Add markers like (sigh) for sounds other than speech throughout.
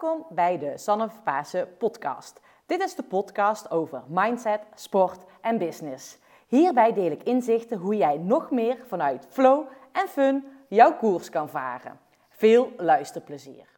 Welkom bij de Sanne Pasen podcast. Dit is de podcast over mindset, sport en business. Hierbij deel ik inzichten hoe jij nog meer vanuit flow en fun jouw koers kan varen. Veel luisterplezier.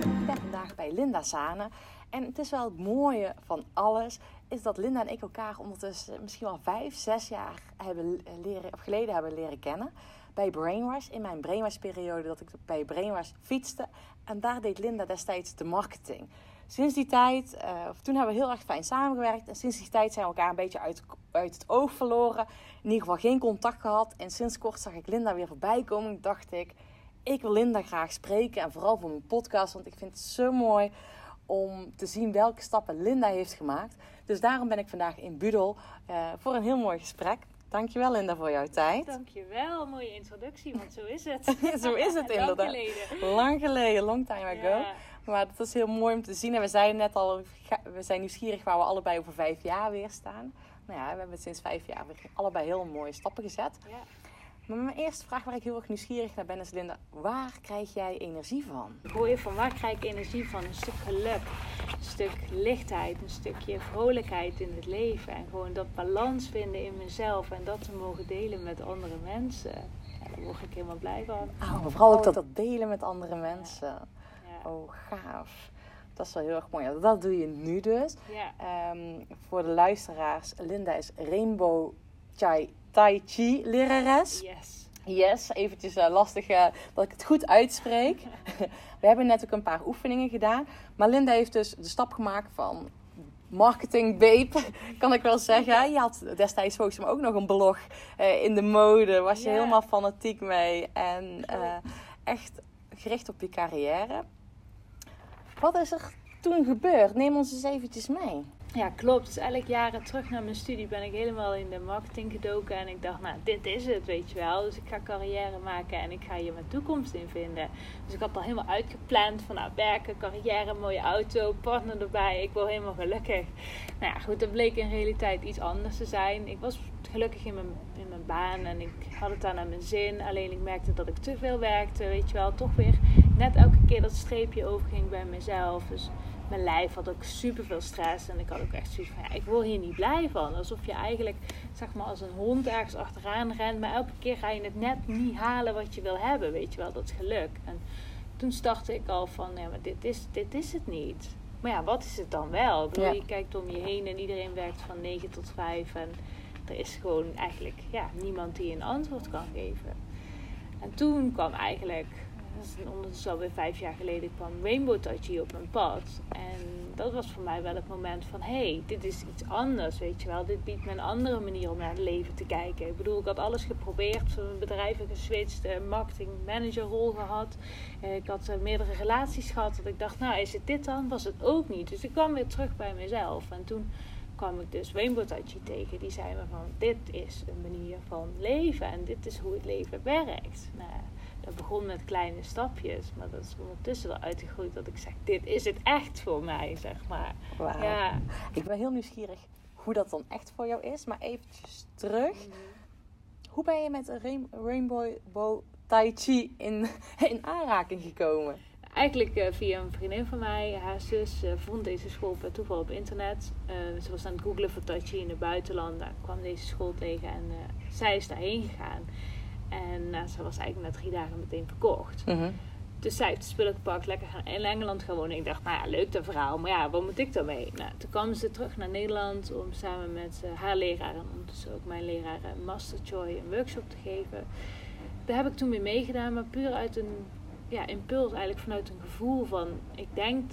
Ik ben vandaag bij Linda Sane. En het is wel het mooie van alles, is dat Linda en ik elkaar ondertussen misschien wel vijf, zes jaar hebben leren, of geleden hebben leren kennen bij Brainwash. In mijn Brainwash-periode dat ik bij Brainwash fietste. En daar deed Linda destijds de marketing. Sinds die tijd, uh, of toen hebben we heel erg fijn samengewerkt. En sinds die tijd zijn we elkaar een beetje uit, uit het oog verloren. In ieder geval geen contact gehad. En sinds kort zag ik Linda weer voorbij komen. Dacht ik, ik wil Linda graag spreken. En vooral voor mijn podcast, want ik vind het zo mooi om te zien welke stappen Linda heeft gemaakt. Dus daarom ben ik vandaag in Budel uh, voor een heel mooi gesprek. Dankjewel Linda voor jouw tijd. Dankjewel, mooie introductie, want zo is het. (laughs) zo is het (laughs) inderdaad. Lang geleden. Lang geleden, long time ago. Maar dat is heel mooi om te zien. En we zeiden net al, we zijn nieuwsgierig waar we allebei over vijf jaar weer staan. Nou ja, we hebben sinds vijf jaar allebei heel mooie stappen gezet. Ja. Maar mijn eerste vraag waar ik heel erg nieuwsgierig naar ben is Linda, waar krijg jij energie van? Gooi van waar krijg ik energie van? Een stuk geluk, een stuk lichtheid, een stukje vrolijkheid in het leven. En gewoon dat balans vinden in mezelf en dat te mogen delen met andere mensen. Ja, daar word ik helemaal blij van. Oh, vooral ook dat, dat delen met andere mensen. Ja. Oh, gaaf. Dat is wel heel erg mooi. Dat doe je nu dus. Ja. Um, voor de luisteraars, Linda is Rainbow Chai Tai Chi lerares. Yes. Yes, eventjes uh, lastig uh, dat ik het goed uitspreek. (laughs) We hebben net ook een paar oefeningen gedaan. Maar Linda heeft dus de stap gemaakt van marketing babe, (laughs) kan ik wel zeggen. Je had destijds volgens mij ook nog een blog uh, in de mode. Was je helemaal fanatiek mee. En echt gericht op je carrière. Wat is er toen gebeurd? Neem ons eens eventjes mee. Ja, klopt. Dus eigenlijk jaren terug naar mijn studie ben ik helemaal in de marketing gedoken. En ik dacht, nou, dit is het, weet je wel. Dus ik ga carrière maken en ik ga hier mijn toekomst in vinden. Dus ik had al helemaal uitgepland van, nou, werken, carrière, mooie auto, partner erbij. Ik wil helemaal gelukkig. Nou ja, goed, dat bleek in realiteit iets anders te zijn. Ik was gelukkig in mijn, in mijn baan en ik had het daar naar mijn zin. Alleen ik merkte dat ik te veel werkte, weet je wel. Toch weer net elke keer dat streepje overging bij mezelf. Dus mijn lijf had ook super veel stress. En ik had ook echt zoiets van, ja, ik word hier niet blij van. Alsof je eigenlijk, zeg maar, als een hond ergens achteraan rent. Maar elke keer ga je het net niet halen wat je wil hebben, weet je wel. Dat geluk. En toen startte ik al van, ja, maar dit is, dit is het niet. Maar ja, wat is het dan wel? Ik bedoel, Je kijkt om je heen en iedereen werkt van 9 tot 5. En er is gewoon eigenlijk ja, niemand die een antwoord kan geven. En toen kwam eigenlijk is ondertussen alweer vijf jaar geleden, kwam Rainbow Touchy op mijn pad. En dat was voor mij wel het moment van, hé, hey, dit is iets anders, weet je wel. Dit biedt me een andere manier om naar het leven te kijken. Ik bedoel, ik had alles geprobeerd, van bedrijven geswitcht, een marketing manager rol gehad. Eh, ik had eh, meerdere relaties gehad, dat ik dacht, nou, is het dit dan? Was het ook niet. Dus ik kwam weer terug bij mezelf. En toen kwam ik dus Rainbow Touchy tegen. Die zei me van, dit is een manier van leven en dit is hoe het leven werkt. Nou, dat begon met kleine stapjes, maar dat is ondertussen wel uitgegroeid dat ik zeg: dit is het echt voor mij, zeg maar. Ja. Ik ben heel nieuwsgierig hoe dat dan echt voor jou is, maar eventjes terug. Mhm. Hoe ben je met Rainbow Tai Chi in, (laughs) in aanraking gekomen? Eigenlijk uh, via een vriendin van mij. Haar zus uh, vond deze school per toeval op internet. Uh, ze was aan het googlen voor Tai Chi in het buitenland. Daar kwam deze school tegen en zij is daarheen gegaan. En uh, ze was eigenlijk na drie dagen meteen verkocht. Mm Dus zij heeft de spullen gepakt, lekker gaan in Engeland gaan wonen. Ik dacht, nou ja, leuk dat verhaal. Maar ja, wat moet ik daarmee? Nou, toen kwam ze terug naar Nederland om samen met uh, haar leraar en ondertussen ook mijn leraar uh, Master Joy een workshop te geven. Daar heb ik toen mee meegedaan, maar puur uit een ja, impuls eigenlijk vanuit een gevoel van, ik denk,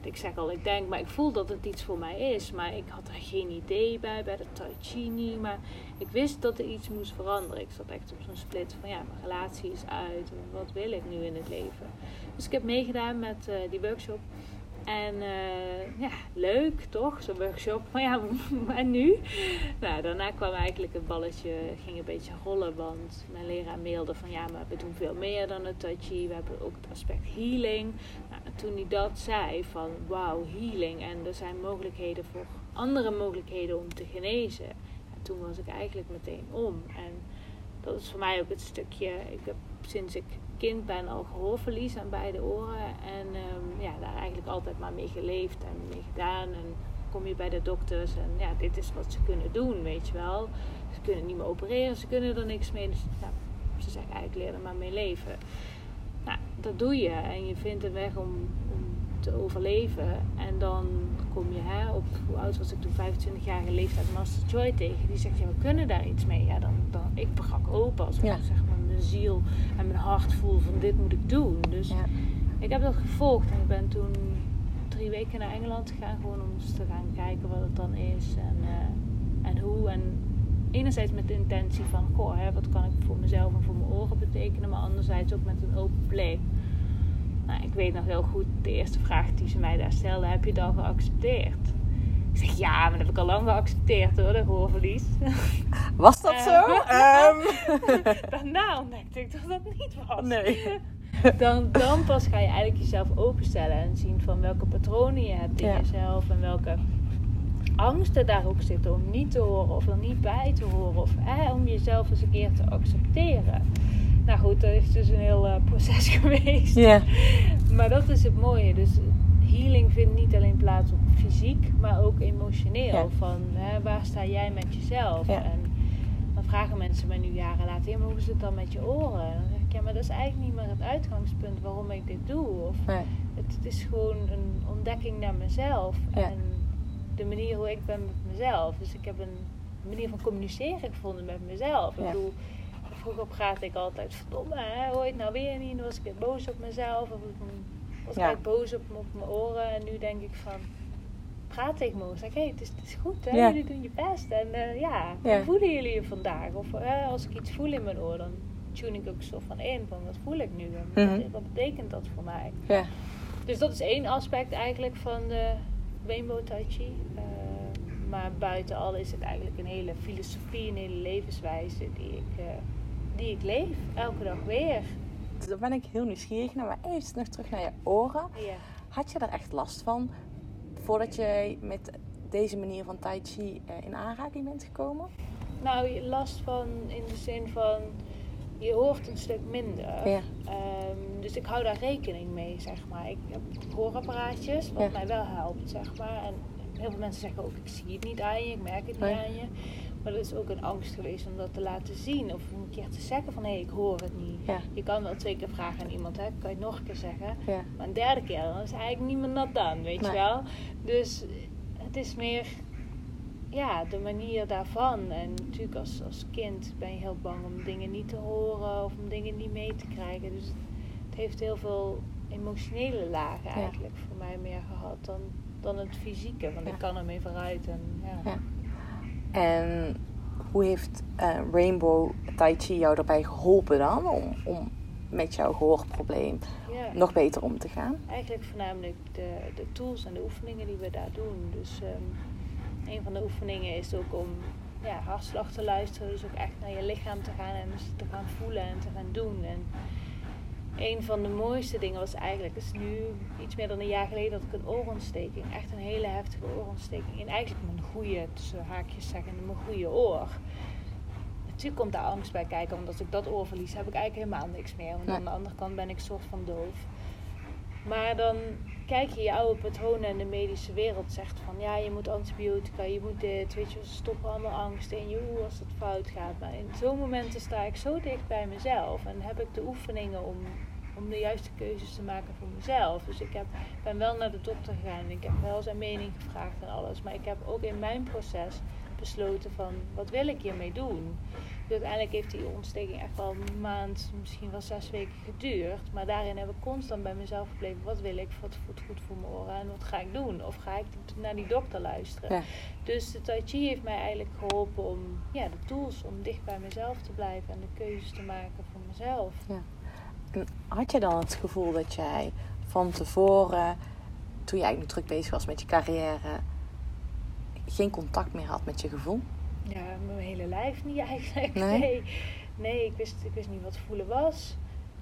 ik zeg al ik denk, maar ik voel dat het iets voor mij is. Maar ik had er geen idee bij, bij de Tai Chi niet. Maar ik wist dat er iets moest veranderen. Ik zat echt op zo'n split van, ja, mijn relatie is uit. Wat wil ik nu in het leven? Dus ik heb meegedaan met uh, die workshop. En uh, ja, leuk toch, zo'n workshop. Maar ja, (laughs) maar nu? Nou, daarna kwam eigenlijk het balletje, ging een beetje rollen. Want mijn leraar mailde van ja, maar we doen veel meer dan het touchy. We hebben ook het aspect healing. Nou, en toen hij dat zei van wauw, healing. En er zijn mogelijkheden voor andere mogelijkheden om te genezen. toen was ik eigenlijk meteen om. En dat is voor mij ook het stukje. Ik heb sinds ik kind ben al gehoorverlies aan beide oren. En ehm, ja, daar eigenlijk altijd maar mee geleefd en mee gedaan. En kom je bij de dokters en ja, dit is wat ze kunnen doen, weet je wel. Ze kunnen niet meer opereren, ze kunnen er niks mee. Dus ja, ze zeggen eigenlijk leer er maar mee leven. Nou, dat doe je en je vindt een weg om, om te overleven. En dan kom je hè, op, hoe oud was ik toen, 25-jarige leeftijd, Master Joy tegen. Die zegt, ja, we kunnen daar iets mee. Ja, dan, dan, ik brak open als ik Ja. zeg mijn ziel en mijn hart voel van dit moet ik doen. Dus Ja. ik heb dat gevolgd en ik ben toen drie weken naar Engeland gegaan. Gewoon om eens te gaan kijken wat het dan is en, eh, en hoe. En enerzijds met de intentie van, goh, hè, wat kan ik voor mezelf en voor mijn oren betekenen. Maar anderzijds ook met een open blik. Nou, ik weet nog heel goed, de eerste vraag die ze mij daar stelde, heb je dat geaccepteerd? Ik zeg, ja, maar dat heb ik al lang geaccepteerd hoor, de hoorverlies. (laughs) Was dat Eh. zo? (laughs) Ehm, (laughs) Daarna ontdekte ik dat dat niet was. nee. Dan, dan pas ga je eigenlijk jezelf openstellen en zien van welke patronen je hebt in Ja. jezelf en welke angsten daar ook zitten om niet te horen of er niet bij te horen of eh, om jezelf eens een keer te accepteren. Nou goed, dat is dus een heel eh, proces geweest. Ja. Maar dat is het mooie. Dus healing vindt niet alleen plaats op fysiek, maar ook emotioneel. Ja. Van hè, waar sta jij met jezelf? Ja. En dan vragen mensen mij nu jaren later, ja, maar hoe is het dan met je oren? En dan zeg ik, ja, maar dat is eigenlijk niet meer het uitgangspunt waarom ik dit doe. Of Nee. het, het is gewoon een ontdekking naar mezelf. Ja. En de manier hoe ik ben met mezelf. Dus ik heb een manier van communiceren gevonden met mezelf. Ik bedoel, vroeger praatte ik altijd, verdomme, hè, hoor je het nou weer niet? Dan was ik weer boos op mezelf. Of was Ja. ik boos op, op mijn oren. En nu denk ik van, praat tegen me. Zeg, hé, het, is, het is goed, hè? Ja. jullie doen je best. En eh, ja, Ja. hoe voelen jullie je vandaag? Of eh, als ik iets voel in mijn oor, dan tune ik ook zo van in. Van, wat voel ik nu? En wat, Mhm. wat betekent dat voor mij? Ja. Dus dat is één aspect eigenlijk van de Rainbow Tai Chi. Eh, maar buiten al is het eigenlijk een hele filosofie, een hele levenswijze die ik, die ik leef. Elke dag weer. Dus dan ben ik heel nieuwsgierig naar, maar even nog terug naar je oren. Ja. Had je daar echt last van voordat je met deze manier van Tai Chi eh, in aanraking bent gekomen? Nou, last van in de zin van je hoort een stuk minder. Ja. Ehm, dus ik hou daar rekening mee, zeg maar. Ik heb hoorapparaatjes, wat Ja. mij wel helpt, zeg maar. En heel veel mensen zeggen ook, ik zie het niet aan je, ik merk het niet Nee. aan je. Maar dat is ook een angst geweest om dat te laten zien. Of een keer te zeggen van, hé, ik hoor het niet. Ja. Je kan wel twee keer vragen aan iemand, hè. Kan je het nog een keer zeggen. Ja. Maar een derde keer, dan is eigenlijk niet meer nat dan, weet Nee. je wel. Dus het is meer ja, de manier daarvan. En natuurlijk als, als kind ben je heel bang om dingen niet te horen of om dingen niet mee te krijgen. Dus het heeft heel veel emotionele lagen Ja. eigenlijk voor mij meer gehad dan, dan het fysieke. Want ik kan ermee vooruit. En, ja. En hoe heeft eh, Rainbow Tai Chi jou daarbij geholpen dan om, om met jouw gehoorprobleem Ja. nog beter om te gaan? Eigenlijk voornamelijk de, de tools en de oefeningen die we daar doen. Dus ehm, een van de oefeningen is ook om ja, hartslag te luisteren. Dus ook echt naar je lichaam te gaan en te gaan voelen en te gaan doen. En een van de mooiste dingen was eigenlijk, is nu iets meer dan een jaar geleden, dat ik een oorontsteking, echt een hele heftige oorontsteking, in eigenlijk mijn goede, tussen haakjes zeggen, mijn goede oor. Natuurlijk komt daar angst bij kijken, want als ik dat oor verlies, heb ik eigenlijk helemaal niks meer. Want Nee. aan de andere kant ben ik soort van doof. Maar dan kijk je je oude patronen en de medische wereld zegt van ja, je moet antibiotica, je moet dit, weet je, ze stoppen allemaal angst in je, oeh, als het fout gaat. Maar in zo'n momenten sta ik zo dicht bij mezelf en heb ik de oefeningen om, om de juiste keuzes te maken voor mezelf. Dus ik heb, ben wel naar de dokter gegaan en ik heb wel zijn mening gevraagd en alles. Maar ik heb ook in mijn proces besloten van wat wil ik hiermee doen. Dus uiteindelijk heeft die ontsteking echt wel een maand, misschien wel zes weken geduurd. Maar daarin heb ik constant bij mezelf gebleven. Wat wil ik? Wat voelt goed voor mijn oren? En wat ga ik doen? Of ga ik naar die dokter luisteren? Ja. Dus de Tai Chi heeft mij eigenlijk geholpen om ja, de tools om dicht bij mezelf te blijven. En de keuzes te maken voor mezelf. En had je dan het gevoel dat jij van tevoren, toen je eigenlijk druk bezig was met je carrière, geen contact meer had met je gevoel? Ja, mijn hele lijf niet eigenlijk. Nee? Nee, nee, ik, wist, ik wist niet wat voelen was.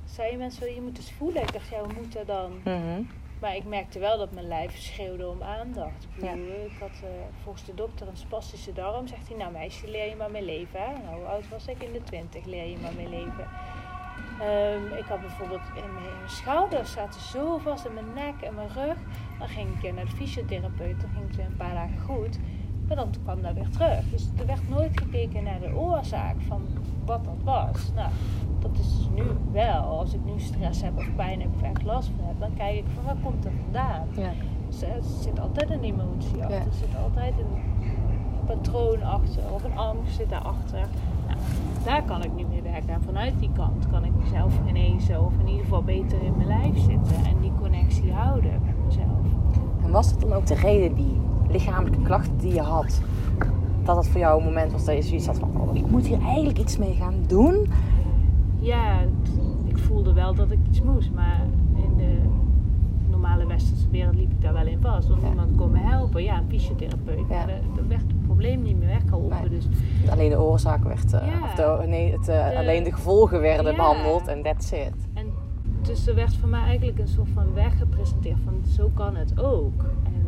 Zei je mensen, je moet eens voelen. Ik dacht, ja, hoe moet dat dan? Mhm. Maar ik merkte wel dat mijn lijf schreeuwde om aandacht. Ik, Ja. ik had eh, volgens de dokter een spastische darm. Zegt hij, nou meisje, leer je maar mee leven. Hè? Nou, hoe oud was ik? In de twintig leer je maar mee leven. Ehm, ik had bijvoorbeeld in mijn, schouders zaten zo vast in mijn nek en mijn rug. Dan ging ik naar de fysiotherapeut. Dan ging het weer een paar dagen goed. Maar dan kwam dat weer terug. Dus er werd nooit gekeken naar de oorzaak van wat dat was. Nou, dat is dus nu wel. Als ik nu stress heb of pijn heb of echt last van heb, dan kijk ik van waar komt het vandaan. Ja. Dus, zit altijd een emotie achter. Ja. Er zit altijd een patroon achter of een angst zit daarachter. Nou, daar kan ik nu mee werken. En vanuit die kant kan ik mezelf genezen of in ieder geval beter in mijn lijf zitten en die connectie houden met mezelf. En was dat dan ook de reden, die lichamelijke klachten die je had, dat het voor jou een moment was dat je zoiets had van, oh, ik moet hier eigenlijk iets mee gaan doen? Ja, ik voelde wel dat ik iets moest, maar in de normale westerse wereld liep ik daar wel in vast. Want Ja. niemand kon me helpen. Ja, een fysiotherapeut. Ja. Werd probleem niet meer weggeholpen. Nee. Dus Alleen de oorzaak werd, Ja. of de, nee, het, eh, De- alleen de gevolgen werden Ja. behandeld en that's it. En dus er werd voor mij eigenlijk een soort van weg gepresenteerd van zo kan het ook. En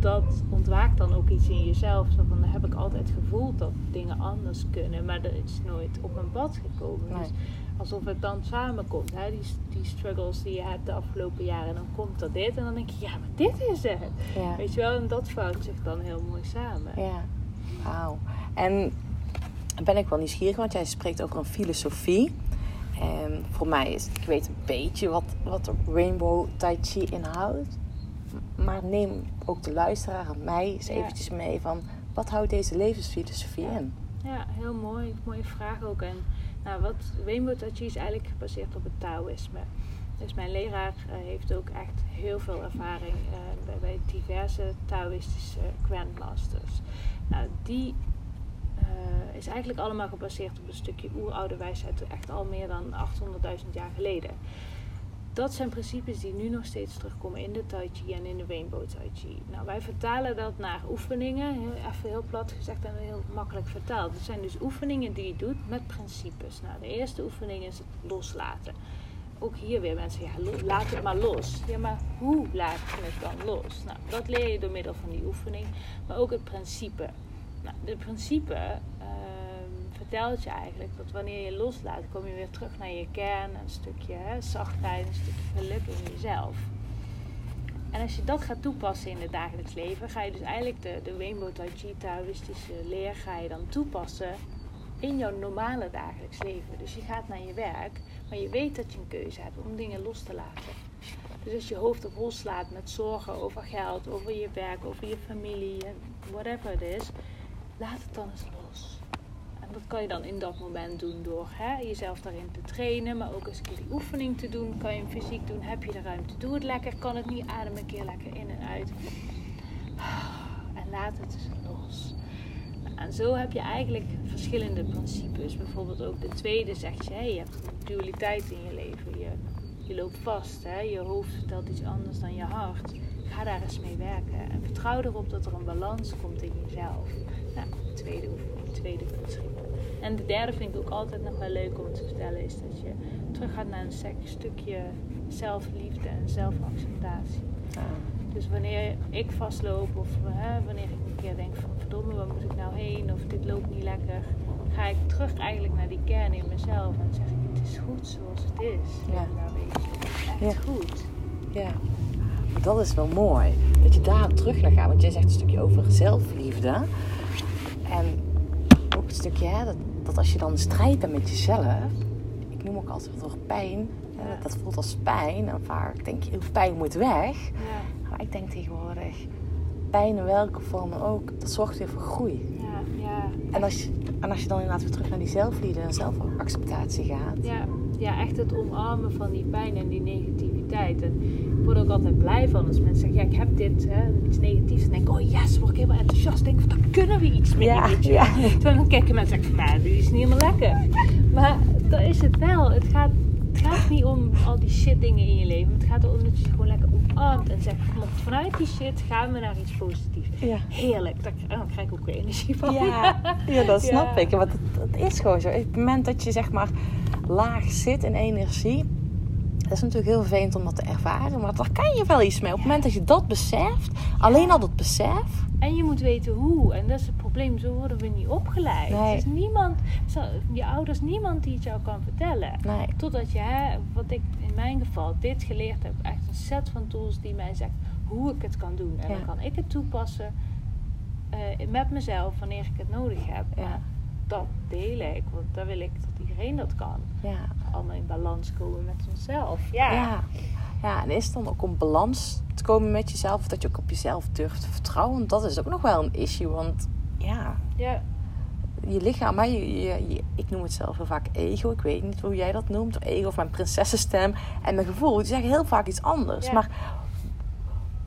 dat ontwaakt dan ook iets in jezelf. Zo van, dan heb ik altijd gevoeld dat dingen anders kunnen, maar dat is nooit op mijn pad gekomen. Nee. Dus alsof het dan samenkomt, hè? Die, die struggles die je hebt de afgelopen jaren. En dan komt er dit en dan denk je, ja, maar dit is het. Ja. Weet je wel, en dat vouwt zich dan heel mooi samen. Ja, wauw. En ben ik wel nieuwsgierig, want jij spreekt over een filosofie. En voor mij is ik weet een beetje wat, wat Rainbow Tai Chi inhoudt. Maar neem ook de luisteraar en mij eens Ja. eventjes mee van... Wat houdt deze levensfilosofie in? Ja, heel mooi. Mooie vraag ook. En nou, wat Rainbow Tai Chi is eigenlijk gebaseerd op het Taoïsme. Dus mijn leraar eh, heeft ook echt heel veel ervaring eh, bij, bij diverse Taoïstische grandmasters. Nou, die eh, is eigenlijk allemaal gebaseerd op een stukje oeroude wijsheid, echt al meer dan 800.000 jaar geleden. Dat zijn principes die nu nog steeds terugkomen in de Tai Chi en in de Rainbow Tai Chi. Nou, wij vertalen dat naar oefeningen, even heel plat gezegd en heel makkelijk vertaald. Het zijn dus oefeningen die je doet met principes. Nou, de eerste oefening is het loslaten. Ook hier weer mensen, ja, laat het maar los. Ja, maar hoe laat je het dan los? Nou, dat leer je door middel van die oefening, maar ook het principe. Nou, het principe ehm, vertelt je eigenlijk dat wanneer je loslaat, kom je weer terug naar je kern, een stukje hè, zachtheid, een stukje geluk in jezelf. En als je dat gaat toepassen in het dagelijks leven, ga je dus eigenlijk de, de Rainbow Tai Chi Taoïstische leer ga je dan toepassen in jouw normale dagelijks leven. Dus je gaat naar je werk, maar je weet dat je een keuze hebt om dingen los te laten. Dus als je hoofd op hol slaat met zorgen over geld, over je werk, over je familie, whatever het is, laat het dan eens los. En dat kan je dan in dat moment doen door hè, jezelf daarin te trainen, maar ook eens een keer die oefening te doen. Kan je hem fysiek doen, heb je de ruimte, doe het lekker. Kan het niet, adem een keer lekker in en uit. En laat het eens. En zo heb je eigenlijk verschillende principes. Bijvoorbeeld ook de tweede zegt je, je hebt dualiteit in je leven. Je, je loopt vast, hè? je hoofd vertelt iets anders dan je hart. Ga daar eens mee werken. En vertrouw erop dat er een balans komt in jezelf. Nou, de tweede oefening, tweede principe. En de derde vind ik ook altijd nog wel leuk om te vertellen, is dat je terug gaat naar een stukje zelfliefde en zelfacceptatie. Dus wanneer ik vastloop of hè, wanneer ik een keer denk van verdomme, waar moet ik nou heen of dit loopt niet lekker, ga ik terug eigenlijk naar die kern in mezelf en zeg ik het is goed zoals het is. Ja. Nou weet je, echt Ja. goed. Ja, dat is wel mooi. Dat je daar terug naar gaat. Want jij zegt een stukje over zelfliefde. En ook het stukje hè, dat, dat als je dan strijdt met jezelf. Ik noem ook altijd door pijn. Ja. Dat voelt als pijn. En vaak denk je, pijn moet weg. Ja, Maar ik denk tegenwoordig, pijn in welke vorm ook, dat zorgt weer voor groei. ja, ja. En als je, en als je dan inderdaad weer terug naar die zelfliefde en zelfacceptatie gaat. Ja, ja, echt het omarmen van die pijn en die negativiteit. En ik word ook altijd blij van als mensen zeggen, ja, ik heb dit, hè, iets negatiefs. Dan denk ik, oh yes, word ik helemaal enthousiast. Denk van, daar kunnen we iets mee. Ja, ja. Terwijl (laughs) dan kijken mensen en zeggen, nou, dit is niet helemaal lekker. Maar dat is het wel. Het gaat, het gaat niet om al die shit dingen in je leven. Het gaat erom dat je ze gewoon lekker omarmt en zegt, "Kom op, vanuit die shit gaan we naar iets positiefs. Ja. Heerlijk, daar, oh, daar krijg ik ook weer energie van. Ja, (laughs) ja dat snap Ja. ik. Want het, het is gewoon zo. Op het moment dat je zeg maar laag zit in energie, Dat is natuurlijk heel vervelend om dat te ervaren, maar daar kan je wel iets mee. Op het moment dat je dat beseft, alleen al dat besef. En je moet weten hoe. En dat is het probleem, zo worden we niet opgeleid. Nee. Er is niemand, je ouders, niemand die het jou kan vertellen. Nee. Totdat je, hè, wat ik in mijn geval, dit geleerd heb. Echt een set van tools die mij zegt hoe ik het kan doen. En Ja. dan kan ik het toepassen eh, met mezelf wanneer ik het nodig heb. Ja. Dat deel ik, want dan wil ik dat iedereen dat kan. Ja. Allemaal in balans komen met onszelf. Ja. Ja. ja, en is het dan ook om balans te komen met jezelf? Of dat je ook op jezelf durft te vertrouwen? Want dat is ook nog wel een issue. Want ja, ja. je lichaam, maar je, je, je- ik noem het zelf heel vaak ego. Ik weet niet hoe jij dat noemt. Of ego of mijn prinsessenstem. En mijn gevoel, die zeggen heel vaak iets anders. Ja. Maar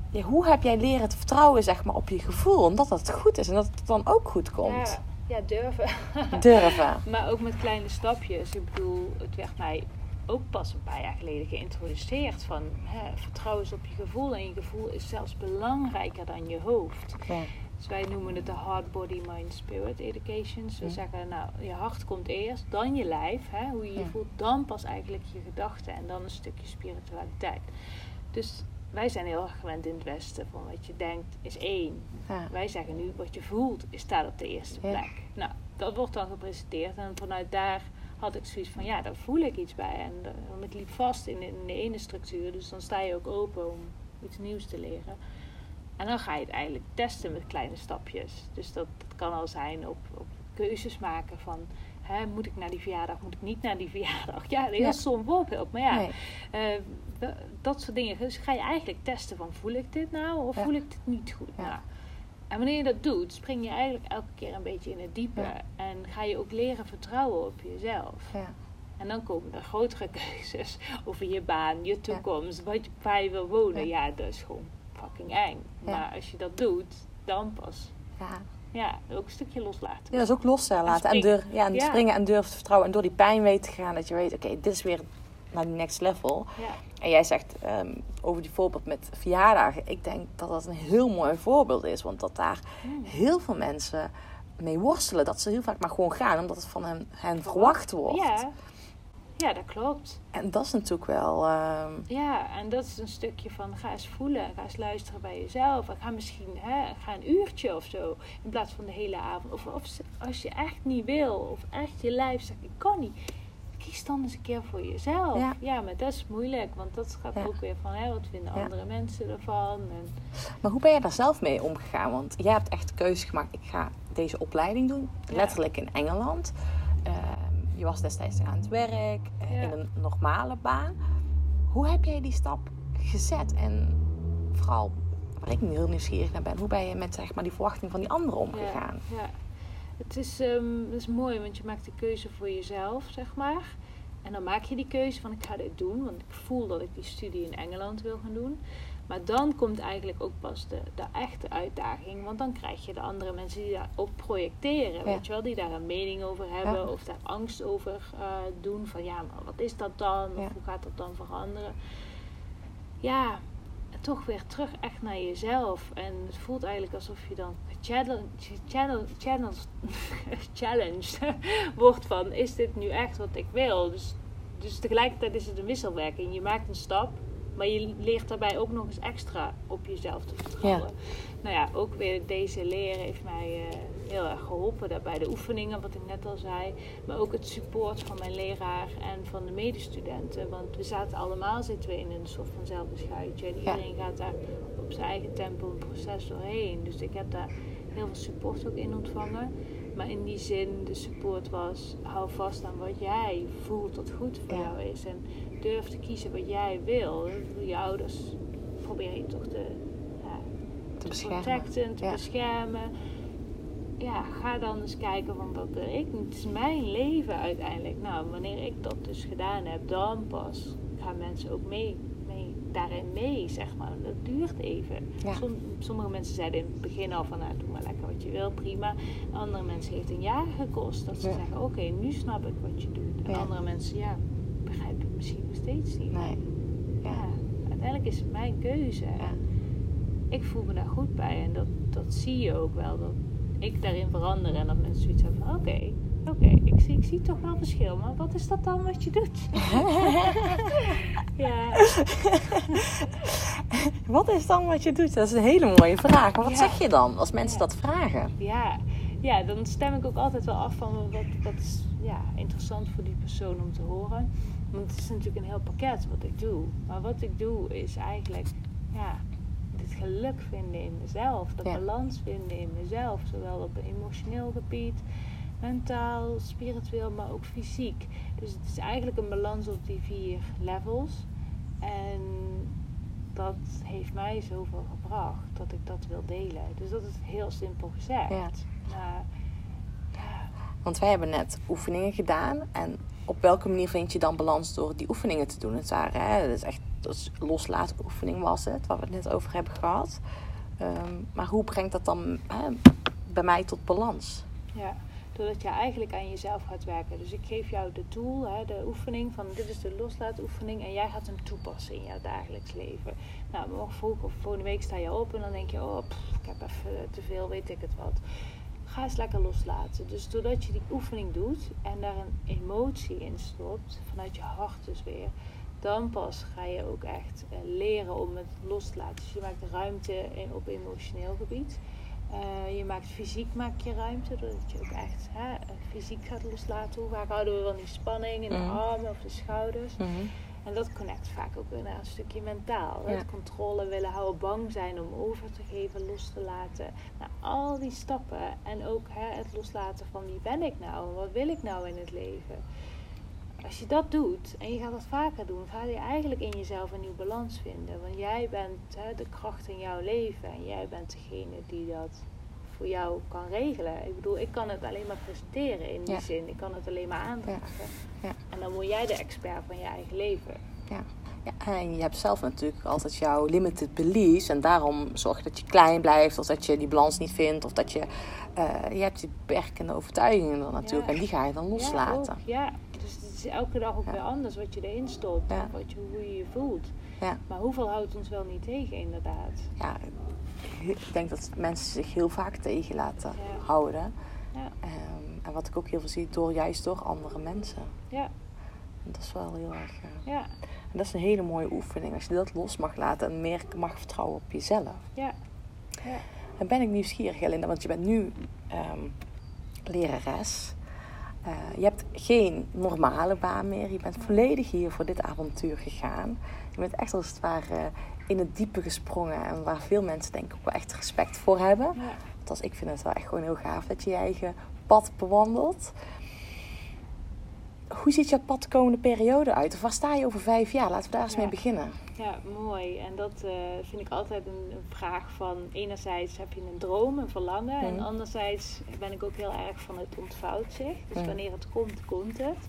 ja, hoe heb jij leren te vertrouwen zeg maar, op je gevoel? Omdat dat goed is en dat het dan ook goed komt. Ja, durven. (laughs) Durven. Maar ook met kleine stapjes. Ik bedoel, het werd mij ook pas een paar jaar geleden geïntroduceerd van hè, vertrouw eens op je gevoel. En je gevoel is zelfs belangrijker dan je hoofd. Ja. Dus wij noemen het de Heart, Body, Mind, Spirit Education. Dus we Ja. zeggen, nou, je hart komt eerst, dan je lijf, hè, hoe je je Ja. voelt, dan pas eigenlijk je gedachten en dan een stukje spiritualiteit. Dus wij zijn heel erg gewend in het Westen van wat je denkt is één. Ja. Wij zeggen nu wat je voelt is staat op de eerste Ja. plek. Nou, dat wordt dan gepresenteerd en vanuit daar had ik zoiets van ja, daar voel ik iets bij. En want ik liep vast in, in de ene structuur, dus dan sta je ook open om iets nieuws te leren. En dan ga je het eigenlijk testen met kleine stapjes. Dus dat, dat kan al zijn op, op keuzes maken van... Hè, moet ik naar die verjaardag, moet ik niet naar die (laughs) verjaardag? Ja, een heel Ja. stom voorbeeld. Maar ja, Nee. eh, dat soort dingen. Dus ga je eigenlijk testen van voel ik dit nou of Ja. voel ik dit niet goed Ja. nou? En wanneer je dat doet, spring je eigenlijk elke keer een beetje in het diepe. En ga je ook leren vertrouwen op jezelf. Ja. En dan komen er grotere (laughs) keuzes over je baan, je toekomst, wat je, waar je wil wonen. Ja. Dat is gewoon fucking eng. Maar als je dat doet, dan pas. Ja. Ja, ook een stukje loslaten. Ja, dat is ook loslaten en, springen. durf, ja, en Ja. springen en durven te vertrouwen. En door die pijn weten te gaan dat je weet, oké, dit is weer naar die next level. Ja, En jij zegt ehm, over die voorbeeld met verjaardagen. Ik denk dat dat een heel mooi voorbeeld is. Want dat daar Mm. heel veel mensen mee worstelen. Dat ze heel vaak maar gewoon gaan omdat het van hen, hen verwacht wordt. ja. Ja dat klopt. En dat is natuurlijk wel... ehm, Ja, en dat is een stukje van ga eens voelen, ga eens luisteren bij jezelf. En ga misschien hè, ga een uurtje of zo in plaats van de hele avond. Of, of als je echt niet wil, of echt je lijf zegt ik kan niet. Kies dan eens een keer voor jezelf. Ja. Ja, maar dat is moeilijk, want dat gaat Ja. ook weer van hè, wat vinden Ja. andere mensen ervan. En, Maar hoe ben je daar zelf mee omgegaan? Want jij hebt echt de keuze gemaakt. Ik ga deze opleiding doen. Letterlijk in Engeland. Ehm, je was destijds aan het werk. eh, Ja. In een normale baan. Hoe heb jij die stap gezet? En vooral, waar ik heel nieuwsgierig naar ben. Hoe ben je met zeg maar, die verwachting van die anderen omgegaan? Ja, ja. Het is, ehm, het is mooi, want je maakt de keuze voor jezelf, zeg maar. En dan maak je die keuze van ik ga dit doen, want ik voel dat ik die studie in Engeland wil gaan doen. Maar dan komt eigenlijk ook pas de, de echte uitdaging. Want dan krijg je de andere mensen die daarop projecteren. Ja. Weet je wel, die daar een mening over hebben. Ja. Of daar angst over eh, doen. Van ja, maar wat is dat dan? Of Ja. hoe gaat dat dan veranderen? Ja, toch weer terug echt naar jezelf. En het voelt eigenlijk alsof je dan (laughs) challenged (laughs) wordt van... Is dit nu echt wat ik wil? Dus, dus tegelijkertijd is het een wisselwerking. Je maakt een stap, maar je leert daarbij ook nog eens extra op jezelf te vertrouwen. Nou ja, ook weer deze leren heeft mij eh, heel erg geholpen. Daarbij de oefeningen, wat ik net al zei. Maar ook het support van mijn leraar en van de medestudenten. Want we zaten allemaal zitten we in een soort vanzelfde schuitje. En Ja. iedereen gaat daar op zijn eigen tempo een proces doorheen. Dus ik heb daar heel veel support ook in ontvangen. Maar in die zin, de support was: hou vast aan wat jij voelt dat goed voor Ja. jou is. En durf te kiezen wat jij wil. Je ouders probeer je toch te, ja, Te beschermen. protecten, te Ja. beschermen. Ja, ga dan eens kijken, want dat wil ik. Het is mijn leven uiteindelijk. Nou, wanneer ik dat dus gedaan heb, dan pas gaan mensen ook mee, mee daarin mee, zeg maar. Dat duurt even. Ja. Som- sommige mensen zeiden in het begin al van, nou, doe maar lekker wat je wil, prima. Andere mensen heeft een jaar gekost dat ze zeggen, oké, nu snap ik wat je doet. En andere mensen, ja, begrijp ik misschien nog steeds niet. Nee. Ja, Ja. uiteindelijk is het mijn keuze. Ja. Ik voel me daar goed bij en dat, dat zie je ook wel. Dat ik daarin verander en dat mensen zoiets hebben van oké, oké, ik, zie, ik zie toch wel verschil. Maar wat is dat dan wat je doet? (laughs) Ja. (laughs) wat is dan wat je doet? Dat is een hele mooie vraag. Maar wat Ja. zeg je dan als mensen Ja. dat vragen? Ja. ja, dan stem ik ook altijd wel af van wat, wat is ja, interessant voor die persoon om te horen. Want het is natuurlijk een heel pakket wat ik doe. Maar wat ik doe is eigenlijk ja, het geluk vinden in mezelf. De Ja. balans vinden in mezelf. Zowel op een emotioneel gebied, mentaal, spiritueel, maar ook fysiek. Dus het is eigenlijk een balans op die vier levels. En dat heeft mij zoveel gebracht dat ik dat wil delen. Dus dat is heel simpel gezegd. Ja. Maar ja, Want wij hebben net oefeningen gedaan. En op welke manier vind je dan balans door die oefeningen te doen? Het waren, hè, is echt loslaten oefening was het, waar we het net over hebben gehad. Ehm, maar hoe brengt dat dan hè, bij mij tot balans? ja, doordat je eigenlijk aan jezelf gaat werken. Dus ik geef jou de tool, hè, de oefening van dit is de loslaatoefening en jij gaat hem toepassen in jouw dagelijks leven. Nou, morgen of volgende week sta je op en dan denk je, oh, ik heb even te veel, weet ik het wat. Ga eens lekker loslaten. Dus doordat je die oefening doet en daar een emotie in stopt, vanuit je hart dus weer, dan pas ga je ook echt eh, leren om het los te laten. Dus je maakt ruimte op emotioneel gebied. Eh, je maakt fysiek maak je ruimte, doordat je ook echt hè, eh, fysiek gaat loslaten. Hoe vaak houden we van die spanning in de Mhm. armen of de schouders? En dat connect vaak ook weer naar een stukje mentaal. Ja. Het controle willen houden, bang zijn om over te geven, los te laten. Nou, al die stappen en ook hè, het loslaten van wie ben ik nou en wat wil ik nou in het leven. Als je dat doet en je gaat dat vaker doen, ga je eigenlijk in jezelf een nieuwe balans vinden. Want jij bent hè, de kracht in jouw leven en jij bent degene die dat voor jou kan regelen. Ik bedoel, ik kan het alleen maar presenteren in die Ja. zin. Ik kan het alleen maar aandragen. Ja. En dan word jij de expert van je eigen leven. Ja, en je hebt zelf natuurlijk altijd jouw limited beliefs. En daarom zorg je dat je klein blijft. Of dat je die balans niet vindt. Of dat je... eh, je hebt die beperkende overtuigingen dan natuurlijk. Ja. En die ga je dan loslaten. Ja, ook, ja. dus het is elke dag ook Ja. weer anders wat je erin stopt. Ja. Wat je, hoe je je voelt. Ja. Maar hoeveel houdt ons wel niet tegen inderdaad? ja, ik denk dat mensen zich heel vaak tegen laten Ja. houden. Ja, Ehm, en wat ik ook heel veel zie, door, juist door andere mensen. ja, En dat is wel heel erg... eh, ja, en dat is een hele mooie oefening. Als je dat los mag laten en meer mag vertrouwen op jezelf. ja. ja. Dan ben ik nieuwsgierig, Linda, want je bent nu ehm, lerares. Eh, je hebt geen normale baan meer. Je bent volledig hier voor dit avontuur gegaan. Je bent echt als het ware in het diepe gesprongen. En waar veel mensen denk ik ook wel echt respect voor hebben. ja. Althans, ik vind het wel echt gewoon heel gaaf dat je je eigen pad bewandelt. Hoe ziet jouw pad de komende periode uit? Of waar sta je over vijf jaar? Laten we daar eens Ja. mee beginnen. Ja, mooi. En dat eh, vind ik altijd een, een vraag van... enerzijds heb je een droom, een verlangen... en Mhm. anderzijds ben ik ook heel erg van het ontvouwt zich. Dus Mhm. wanneer het komt, komt het.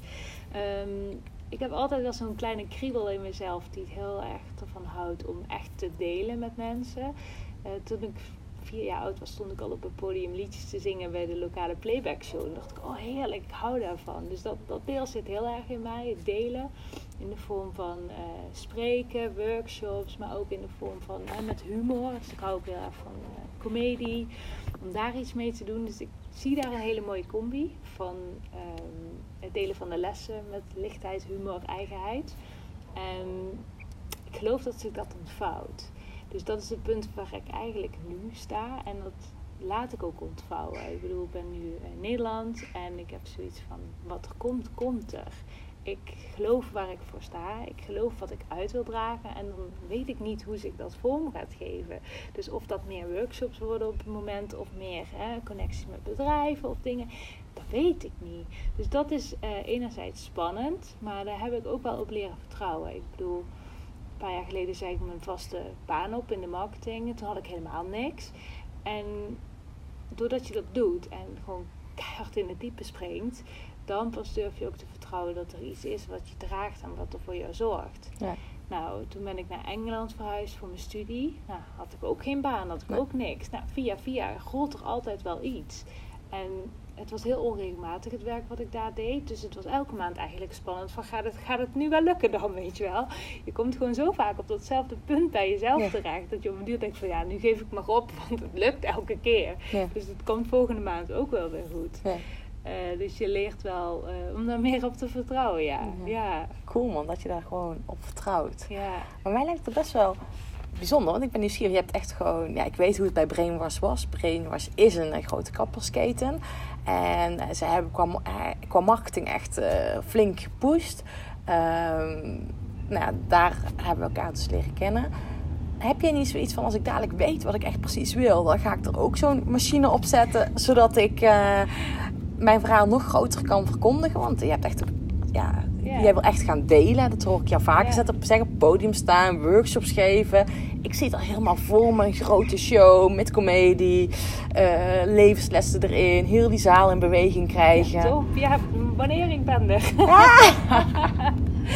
Ehm, ik heb altijd wel zo'n kleine kriebel in mezelf... die het heel erg ervan houdt om echt te delen met mensen. Eh, toen ik vier jaar oud was, stond ik al op het podium liedjes te zingen... bij de lokale playback show. En dacht ik, oh heerlijk, ik hou daarvan. Dus dat, dat deel zit heel erg in mij, het delen in de vorm van eh, spreken, workshops, maar ook in de vorm van eh, met humor. Dus ik hou ook heel erg van comedie, om daar iets mee te doen. Dus ik zie daar een hele mooie combi van ehm, het delen van de lessen met lichtheid, humor, eigenheid. En ik geloof dat zich dat ontvouwt. Dus dat is het punt waar ik eigenlijk nu sta en dat laat ik ook ontvouwen. Ik bedoel, ik ben nu in Nederland en ik heb zoiets van wat er komt, komt er ik geloof waar ik voor sta. Ik geloof wat ik uit wil dragen. En dan weet ik niet hoe zich dat vorm gaat geven. Dus of dat meer workshops worden op het moment. Of meer hè, connecties met bedrijven of dingen. Dat weet ik niet. Dus dat is eh, enerzijds spannend. Maar daar heb ik ook wel op leren vertrouwen. Ik bedoel, een paar jaar geleden zei ik mijn vaste baan op in de marketing. Toen had ik helemaal niks. En doordat je dat doet en gewoon keihard in het diepe springt dan pas durf je ook te vertrouwen dat er iets is wat je draagt en wat er voor jou zorgt. Ja. Nou, toen ben ik naar Engeland verhuisd voor mijn studie. Nou, had ik ook geen baan, had ik Nee. ook niks. Nou, via via rolt er altijd wel iets. En het was heel onregelmatig het werk wat ik daar deed. Dus het was elke maand eigenlijk spannend van gaat het, gaat het nu wel lukken dan, weet je wel. Je komt gewoon zo vaak op datzelfde punt bij jezelf Ja. terecht. Dat je op een duur denkt van ja, nu geef ik maar op, (laughs) want het lukt elke keer. Ja. Dus het komt volgende maand ook wel weer goed. Ja. Eh, dus je leert wel eh, om daar meer op te vertrouwen, ja. Mhm. Ja, Cool man, dat je daar gewoon op vertrouwt. ja. Maar mij lijkt het best wel bijzonder, want ik ben nieuwsgierig. Je hebt echt gewoon, ja, ik weet hoe het bij Brainwash was. Brainwash is een, eh, grote kappersketen. En eh, ze hebben qua, eh, qua marketing echt eh, flink gepusht. Ehm, nou daar hebben we elkaar dus leren kennen. Heb jij niet zoiets van, als ik dadelijk weet wat ik echt precies wil, dan ga ik er ook zo'n machine op zetten, zodat ik mijn verhaal nog groter kan verkondigen? Want je hebt echt, ja, Ja. jij wil echt gaan delen. Dat hoor ik jou vaker Ja. zeggen, op het podium staan, workshops geven. Ik zie het al helemaal voor een grote show met comedie, eh, levenslessen erin, heel die zaal in beweging krijgen. Top, ja, wanneer ik ben er.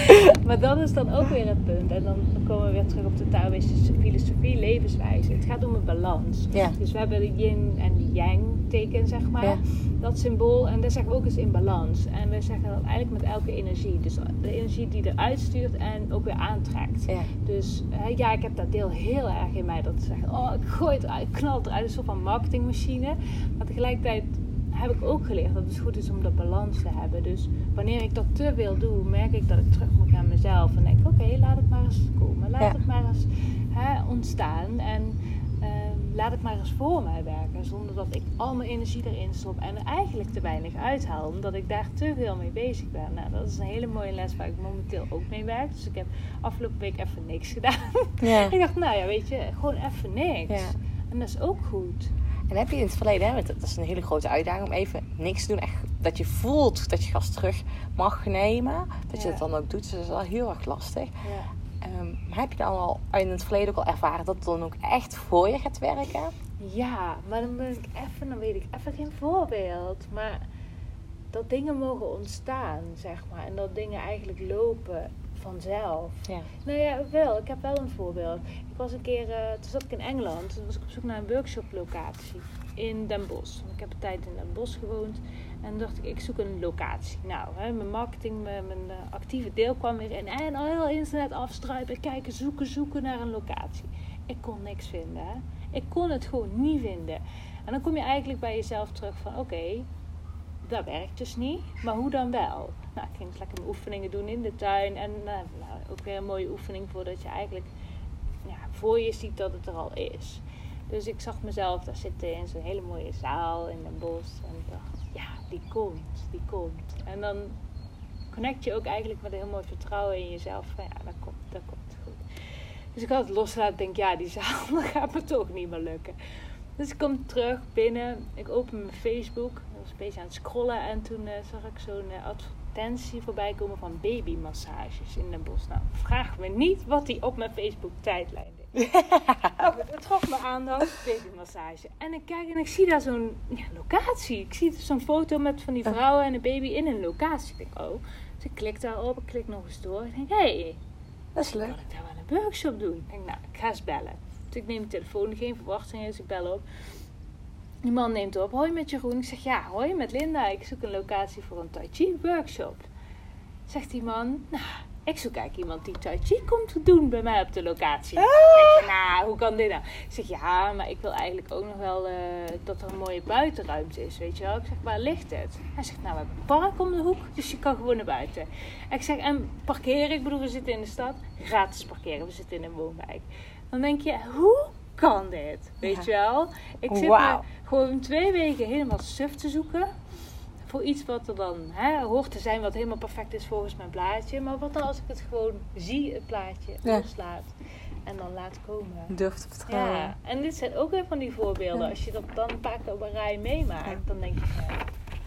(laughs) maar dat is dan ook weer het punt. En dan komen we weer terug op de Taoïstische filosofie, levenswijze. Het gaat om een balans. Ja. Dus we hebben de yin en de yang teken, zeg maar. Ja. Dat symbool. En dat zeggen we ook eens in balans. En we zeggen dat eigenlijk met elke energie. Dus de energie die eruit stuurt en ook weer aantrekt. Ja. Dus ja, ik heb dat deel heel erg in mij. Dat zeggen, oh, ik gooi het ik knal het eruit. Een soort van marketingmachine. Maar tegelijkertijd heb ik ook geleerd dat het goed is om dat balans te hebben. Dus wanneer ik dat te veel doe, merk ik dat ik terug moet naar mezelf. En denk, oké, laat het maar eens komen. Laat Ja. het maar eens hè, ontstaan. En ehm, laat het maar eens voor mij werken. Zonder dat ik al mijn energie erin stop en er eigenlijk te weinig uithaal. Omdat ik daar te veel mee bezig ben. Nou, dat is een hele mooie les waar ik momenteel ook mee werk. Dus ik heb afgelopen week even niks gedaan. Ja. (laughs) ik dacht, nou ja, weet je, gewoon even niks. Ja. En dat is ook goed. En heb je in het verleden, hè, want dat is een hele grote uitdaging om even niks te doen. Echt, dat je voelt dat je gas terug mag nemen. Dat je dat dan ook doet. Dus dat is wel heel erg lastig. Ja. Ehm, maar heb je dan al in het verleden ook al ervaren dat het dan ook echt voor je gaat werken? Ja, maar dan ben ik even, dan weet ik even geen voorbeeld. Maar dat dingen mogen ontstaan, zeg maar. En dat dingen eigenlijk lopen vanzelf. Ja. Nou ja, wel. Ik heb wel een voorbeeld. Ik was een keer, eh, toen zat ik in Engeland. Toen was ik op zoek naar een workshop-locatie in Den Bosch. Ik heb een tijd in Den Bosch gewoond. En dacht ik, ik zoek een locatie. Nou, hè, mijn marketing, mijn, mijn eh, actieve deel kwam weer in. En al heel internet afstruipen, kijken, zoeken, zoeken naar een locatie. Ik kon niks vinden. Hè. Ik kon het gewoon niet vinden. En dan kom je eigenlijk bij jezelf terug van, oké, dat werkt dus niet. Maar hoe dan wel? Nou, ik ging dus lekker mijn oefeningen doen in de tuin. En eh, nou, ook weer een mooie oefening voordat je eigenlijk ja, voor je ziet dat het er al is. Dus ik zag mezelf daar zitten in zo'n hele mooie zaal in een bos. En ik dacht, ja, die komt, die komt. En dan connect je ook eigenlijk met een heel mooi vertrouwen in jezelf. Ja, dat komt, dat komt goed. Dus ik had het losgelaten. denk ja, die zaal (laughs) dat gaat me toch niet meer lukken. Dus ik kom terug binnen. Ik open mijn Facebook. Was een beetje aan het scrollen. En toen eh, zag ik zo'n eh, advertentie voorbij komen van babymassages in Den Bosch. Nou, vraag me niet wat die op mijn Facebook tijdlijn deed. (laughs) Nou, het trok me aandacht, babymassage. En ik kijk en ik zie daar zo'n ja, locatie. Ik zie zo'n foto met van die vrouwen en een baby in een locatie. Ik denk, oh. Dus ik klik daarop, ik klik nog eens door. Ik denk, hé, hey, Dat is leuk. kan ik daar wel een workshop doen? Ik denk, nou, ik ga eens bellen. Dus ik neem de telefoon, geen verwachtingen, dus ik bel op. Die man neemt op, hoi met Jeroen. Ik zeg, ja, hoi met Linda. Ik zoek een locatie voor een Tai Chi workshop. Zegt die man, nou, ik zoek eigenlijk iemand die Tai Chi komt doen bij mij op de locatie. Ik zeg, nou, hoe kan dit nou? Ik zeg, ja, maar ik wil eigenlijk ook nog wel eh, dat er een mooie buitenruimte is, weet je wel. Ik zeg, waar ligt het? Hij zegt, nou, we hebben een park om de hoek, dus je kan gewoon naar buiten. Ik zeg, en parkeren? Ik bedoel, we zitten in de stad. Gratis parkeren, we zitten in een woonwijk. Dan denk je, hoe kan dit? Weet je wel? Ik zit me gewoon twee weken helemaal suf te zoeken. Voor iets wat er dan hè, hoort te zijn, wat helemaal perfect is volgens mijn plaatje. Maar wat dan als ik het gewoon zie, het plaatje, Ja. loslaat. En dan laat komen. Durf te vertrouwen. Ja, en dit zijn ook weer van die voorbeelden. Ja. Als je dat dan een paar keer op een rij meemaakt, Ja. dan denk je,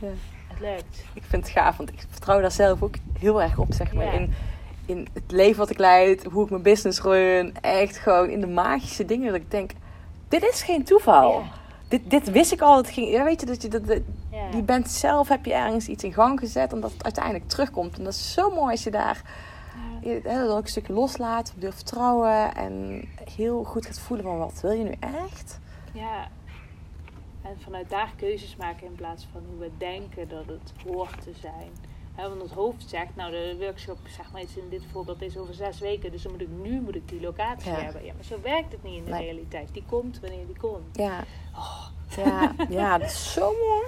ja, het lukt. Ik vind het gaaf, want ik vertrouw daar zelf ook heel erg op, zeg maar. In, in het leven wat ik leid, hoe ik mijn business run. Echt gewoon in de magische dingen dat ik denk, dit is geen toeval. Dit, dit wist ik al. Het ging, ja, weet je, dat je, dat, je bent zelf, heb je ergens iets in gang gezet en dat het uiteindelijk terugkomt. En dat is zo mooi als je daar je, dan ook een stukje loslaat, durft vertrouwen en heel goed gaat voelen van wat wil je nu echt? Ja. En vanuit daar keuzes maken in plaats van hoe we denken dat het hoort te zijn. Hè, want het hoofd zegt, nou de workshop, zeg maar iets in dit voorbeeld, is over zes weken. Dus dan moet ik nu moet ik die locatie Ja. hebben. Ja, maar zo werkt het niet in de Nee. realiteit. Die komt wanneer die komt. Ja, Oh, Ja, ja, (laughs) dat is zo mooi.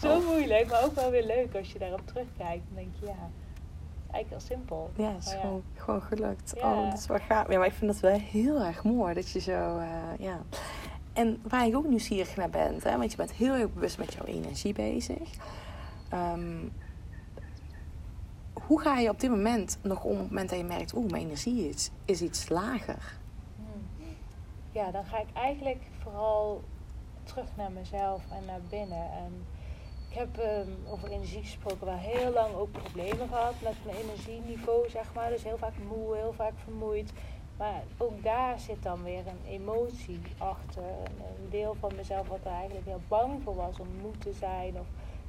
Zo moeilijk, maar ook wel weer leuk als je daarop terugkijkt. Dan denk je, ja, eigenlijk heel simpel. Ja, het is ja. gewoon, gewoon gelukt. Ja. Oh, dat is wel gaaf. Ja, maar ik vind dat wel heel erg mooi dat je zo, eh, ja. En waar ik ook nieuwsgierig naar ben, hè, want je bent heel erg bewust met jouw energie bezig. Ehm, hoe ga je op dit moment nog om op het moment dat je merkt, oeh, mijn energie is, is iets lager? Hmm. Ja, dan ga ik eigenlijk vooral terug naar mezelf en naar binnen. En ik heb ehm, over energie gesproken wel heel lang ook problemen gehad met mijn energieniveau, zeg maar. Dus heel vaak moe, heel vaak vermoeid. Maar ook daar zit dan weer een emotie achter. Een, deel van mezelf wat er eigenlijk heel bang voor was om moe te zijn of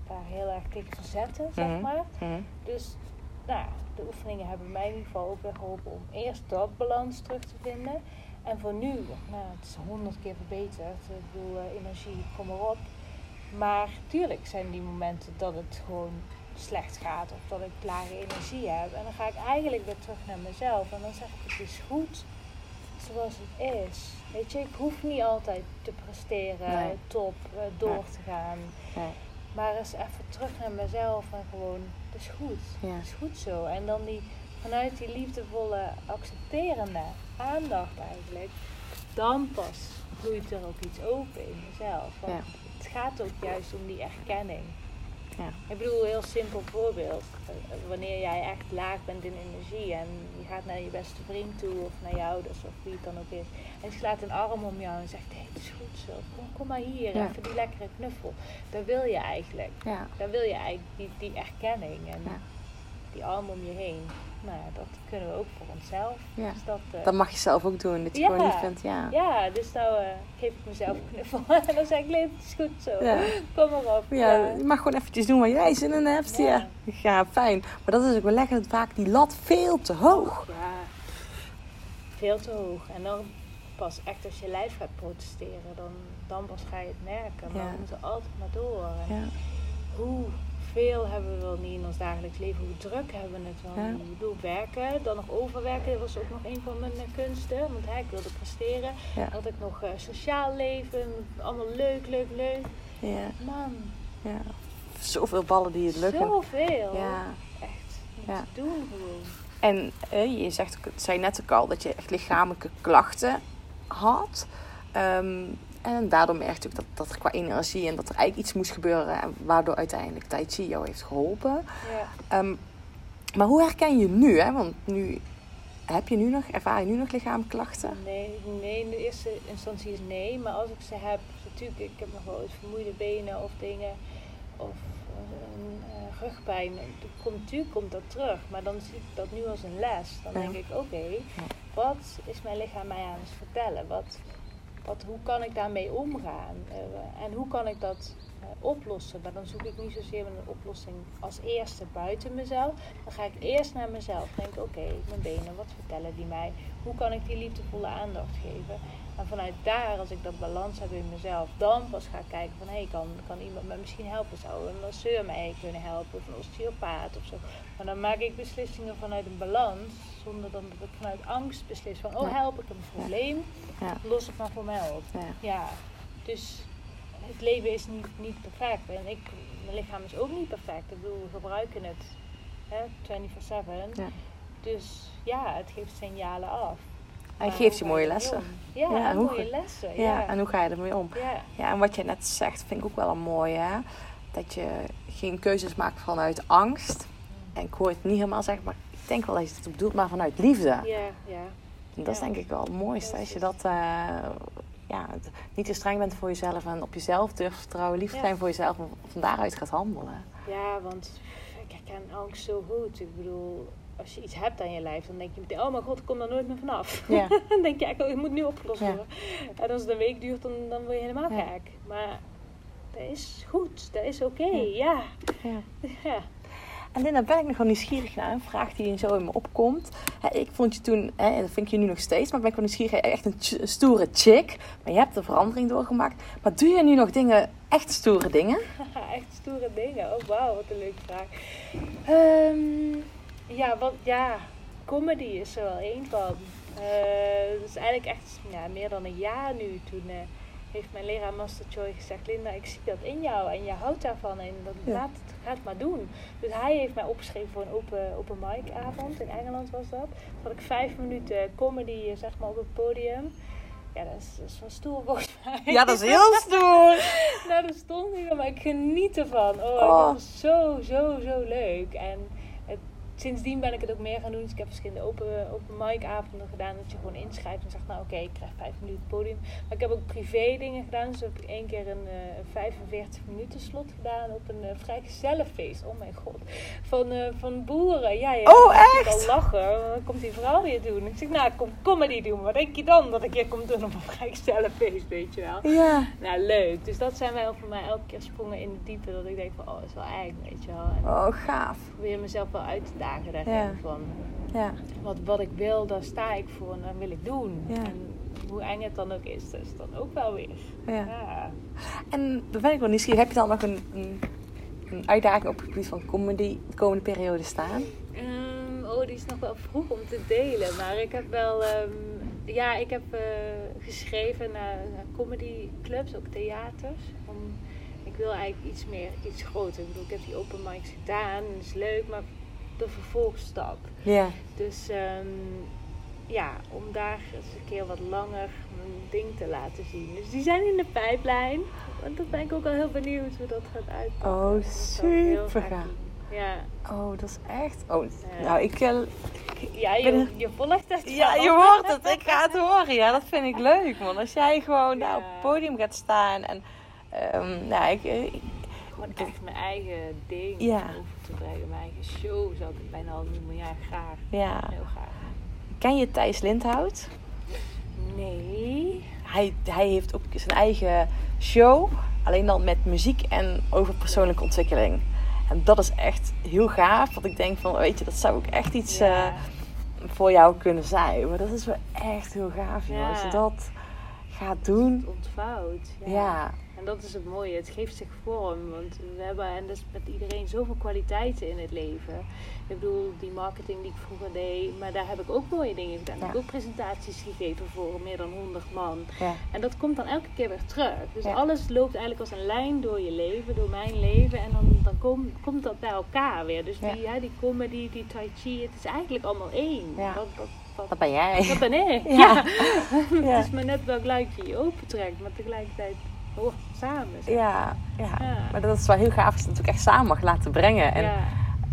daar heel erg tegen verzetten, zeg Mhm. maar. Dus nou, de oefeningen hebben mij in ieder geval ook weer geholpen om eerst dat balans terug te vinden. En voor nu, nou, het is honderd keer verbeterd. Ik bedoel, eh, energie, kom maar op. Maar tuurlijk zijn die momenten dat het gewoon slecht gaat of dat ik lage energie heb. En dan ga ik eigenlijk weer terug naar mezelf. En dan zeg ik, het is goed zoals het is. Weet je, ik hoef niet altijd te presteren, Nee. top, eh, door te gaan. Nee. Maar eens even terug naar mezelf en gewoon, het is goed. Ja. Het is goed zo. En dan die, vanuit die liefdevolle, accepterende aandacht eigenlijk, dan pas vloeit er ook iets open in mezelf. Want Ja. het gaat ook juist om die erkenning. Ja. Ik bedoel, een heel simpel voorbeeld. Eh, Wanneer jij echt laag bent in energie en je gaat naar je beste vriend toe of naar je ouders of wie het dan ook is. En je slaat een arm om jou en zegt, hé, het is goed zo, kom, kom maar hier, Ja. even die lekkere knuffel. Dat wil je eigenlijk. Ja. Wil je eigenlijk die, die erkenning en die arm om je heen. Nou ja, dat kunnen we ook voor onszelf. Ja. Dus dat, eh, Dat mag je zelf ook doen. Dat je Ja. gewoon niet vindt, ja. ja, dus nou eh, geef ik mezelf een knuffel. (laughs) en dan zeg ik, het is goed zo. Ja. Kom maar op. Ja, je mag gewoon eventjes doen waar jij zin in hebt. Ja. Ja. fijn. Maar dat is ook wel lekker vaak die lat veel te hoog. Ja, veel te hoog. En dan pas echt als je lijf gaat protesteren, dan, dan pas ga je het merken. Maar Ja. we moeten altijd maar door. En Ja, Hoeveel hebben we wel niet in ons dagelijks leven? Hoe druk hebben we het wel Ja. Ik bedoel, werken, dan nog overwerken, dat was ook nog een van mijn eh, kunsten. Want hè, ik wilde presteren. ja, Had ik nog eh, sociaal leven, allemaal leuk, leuk, leuk. ja, Man, ja. Zoveel ballen die het lukken. zoveel. Ja. Echt, Ja. te doen gewoon. En eh, je zegt zei net ook al dat je echt lichamelijke klachten had. Ehm, en daardoor merkte ik dat, dat er qua energie en dat er eigenlijk iets moest gebeuren. en Waardoor uiteindelijk Tai Chi jou heeft geholpen. Ja. Ehm, maar hoe herken je nu? Hè? Want nu heb je nu nog, ervaar je nu nog lichamelijke klachten? Nee, nee, in de eerste instantie is nee. Maar als ik ze heb, natuurlijk, ik heb nog wel eens vermoeide benen of dingen. Of eh, een eh, rugpijn. Komt, natuurlijk komt dat terug. Maar dan zie ik dat nu als een les. Dan denk ik, oké, wat is mijn lichaam mij aan het vertellen? Wat, wat, hoe kan ik daarmee omgaan? Eh, en hoe kan ik dat eh, oplossen? Maar dan zoek ik niet zozeer een oplossing als eerste buiten mezelf. Dan ga ik eerst naar mezelf. Denk, oké, mijn benen, wat vertellen die mij? Hoe kan ik die liefdevolle aandacht geven? En vanuit daar, als ik dat balans heb in mezelf, dan pas ga ik kijken van hé, hey, kan, kan iemand me misschien helpen? Zou een masseur mij kunnen helpen of een osteopaat of zo? Maar dan maak ik beslissingen vanuit een balans, zonder dan dat ik vanuit angst beslis van oh, help ik een probleem, Ja. los het maar voor mij op. Ja. Ja, dus het leven is niet, niet perfect. En ik, mijn lichaam is ook niet perfect. Ik bedoel, we gebruiken het hè, 24-7. Ja. Dus ja, het geeft signalen af. Hij Maar geeft je mooie lessen. Ja, Ja, en hoe mooie lessen. Ja, Ja, en hoe ga je ermee om? ja. Ja, en wat je net zegt, vind ik ook wel een mooie. Hè? Dat je geen keuzes maakt vanuit angst. En ik hoor het niet helemaal zeggen, maar ik denk wel dat je het bedoelt, maar vanuit liefde. ja, ja. En dat is denk ik wel het mooiste. Als je dat eh, ja, niet te streng bent voor jezelf en op jezelf durft te vertrouwen, lief zijn voor jezelf en van daaruit gaat handelen. Ja, want ik herken angst zo goed. Ik bedoel, als je iets hebt aan je lijf, dan denk je meteen, oh mijn god, ik kom daar nooit meer vanaf. Ja. (laughs) dan denk je, ja, ik moet nu opgelost Ja. worden. En als het een week duurt, dan, dan word je helemaal Ja. gek. Maar dat is goed, dat is oké, Ja. ja. En Linda, ben ik nog wel nieuwsgierig naar een vraag die zo in me opkomt. Ik vond je toen, en dat vind ik je nu nog steeds, maar ben ik wel nieuwsgierig, echt een stoere chick. Maar je hebt een verandering doorgemaakt. Maar doe je nu nog dingen, echt stoere dingen? (laughs) Echt stoere dingen. Oh wauw, wat een leuke vraag. Ehm, ja, wat, ja, comedy is er wel één van. Eh, Het is eigenlijk echt ja, meer dan een jaar nu toen, eh, heeft mijn leraar Master Choi gezegd: Linda, ik zie dat in jou en je houdt daarvan en dat Ja. laat het, ga het maar doen. Dus hij heeft mij opgeschreven voor een open, open mic avond. In Engeland was dat. Toen had ik vijf minuten comedy eh, zeg maar, op het podium. Ja, dat is, dat is wel stoer volgens mij. Ja, dat is (laughs) heel stoer. nou, dat stond niet, maar ik geniet ervan. Oh, Oh. dat was zo, zo, zo leuk. En sindsdien ben ik het ook meer gaan doen. Dus ik heb verschillende open, open mic avonden gedaan. Dat je gewoon inschrijft en zegt, nou oké, ik krijg vijf minuten podium. Maar ik heb ook privé dingen gedaan. Dus heb ik één keer een, eh, een 45 minuten slot gedaan op een uh, vrijgezellenfeest. Oh mijn god. Van, eh, van boeren. Ja, ja. Oh, moet ik echt? al lachen. Wat komt die vrouw weer doen? Ik zeg, nou, kom comedy doen. Wat denk je dan dat ik hier kom doen op een vrijgezellenfeest, weet je wel? Ja. Nou, leuk. Dus dat zijn wel voor mij elke keer sprongen in het diepe. Dat ik denk van, oh, dat is wel eng, weet je wel. En Oh, gaaf. ik probeer mezelf wel uit te dagen daarin. Ja. Van, Ja. wat, wat ik wil, daar sta ik voor en dat wil ik doen. Ja. En hoe eng het dan ook is, dat is dan ook wel weer. ja. Ja. En dan ben ik wel nieuwsgierig. Heb je dan nog een, een, een uitdaging op het gebied van comedy de komende periode staan? Ehm, oh, die is nog wel vroeg om te delen. Maar ik heb wel... ehm, ja, ik heb eh, geschreven naar, naar comedyclubs, ook theaters. Om, ik wil eigenlijk iets meer, iets groter. Ik bedoel, ik heb die open mics gedaan. Dat is leuk, maar de vervolgstap. Ja. Dus ehm, ja, om daar eens een keer wat langer mijn ding te laten zien. Dus die zijn in de pijplijn. Want dat ben ik ook al heel benieuwd hoe dat gaat uitpakken. Oh, ik super gaaf. Ja. Oh, dat is echt... Oh, Ja. nou, ik... eh, Ja, Ik ben je, volgt het Ja, je hoort het. Ik ga het (laughs) horen. Ja, dat vind ik leuk, man. Als jij gewoon daar Ja. op het podium gaat staan en... ehm nou, ik, ik- Gewoon echt mijn eigen ding Ja. Te brengen. Mijn eigen show zou ik het bijna al noemen. Ja, graag. ja. Heel graag. Ken je Thijs Lindhout? Nee. Hij, hij heeft ook zijn eigen show. Alleen dan met muziek en over persoonlijke ontwikkeling. En dat is echt heel gaaf. Want ik denk van, weet je, dat zou ook echt iets Ja. eh, voor jou kunnen zijn. Maar dat is wel echt heel gaaf, joh. Ja. Als je dat gaat doen. Ontvouwd. Ja. En dat is het mooie. Het geeft zich vorm. Want we hebben, en dat is met iedereen, zoveel kwaliteiten in het leven. Ik bedoel, die marketing die ik vroeger deed. Maar daar heb ik ook mooie dingen gedaan. Ik Ja. heb ook presentaties gegeven voor meer dan 100 man. Ja. En dat komt dan elke keer weer terug. Dus Ja. alles loopt eigenlijk als een lijn door je leven, door mijn leven. En dan, dan kom- komt dat bij elkaar weer. Dus Ja. die, hè, die comedy, die tai chi, het is eigenlijk allemaal één. Ja. Dat, dat, dat, Dat ben jij. dat ben ik. (laughs) Ja. (laughs) Ja. Ja. het is maar net welk luikje je opentrekt, maar tegelijkertijd hoort het samen. zeg. Ja, ja. Ja. Maar dat is wel heel gaaf als je het natuurlijk echt samen mag laten brengen. En ja.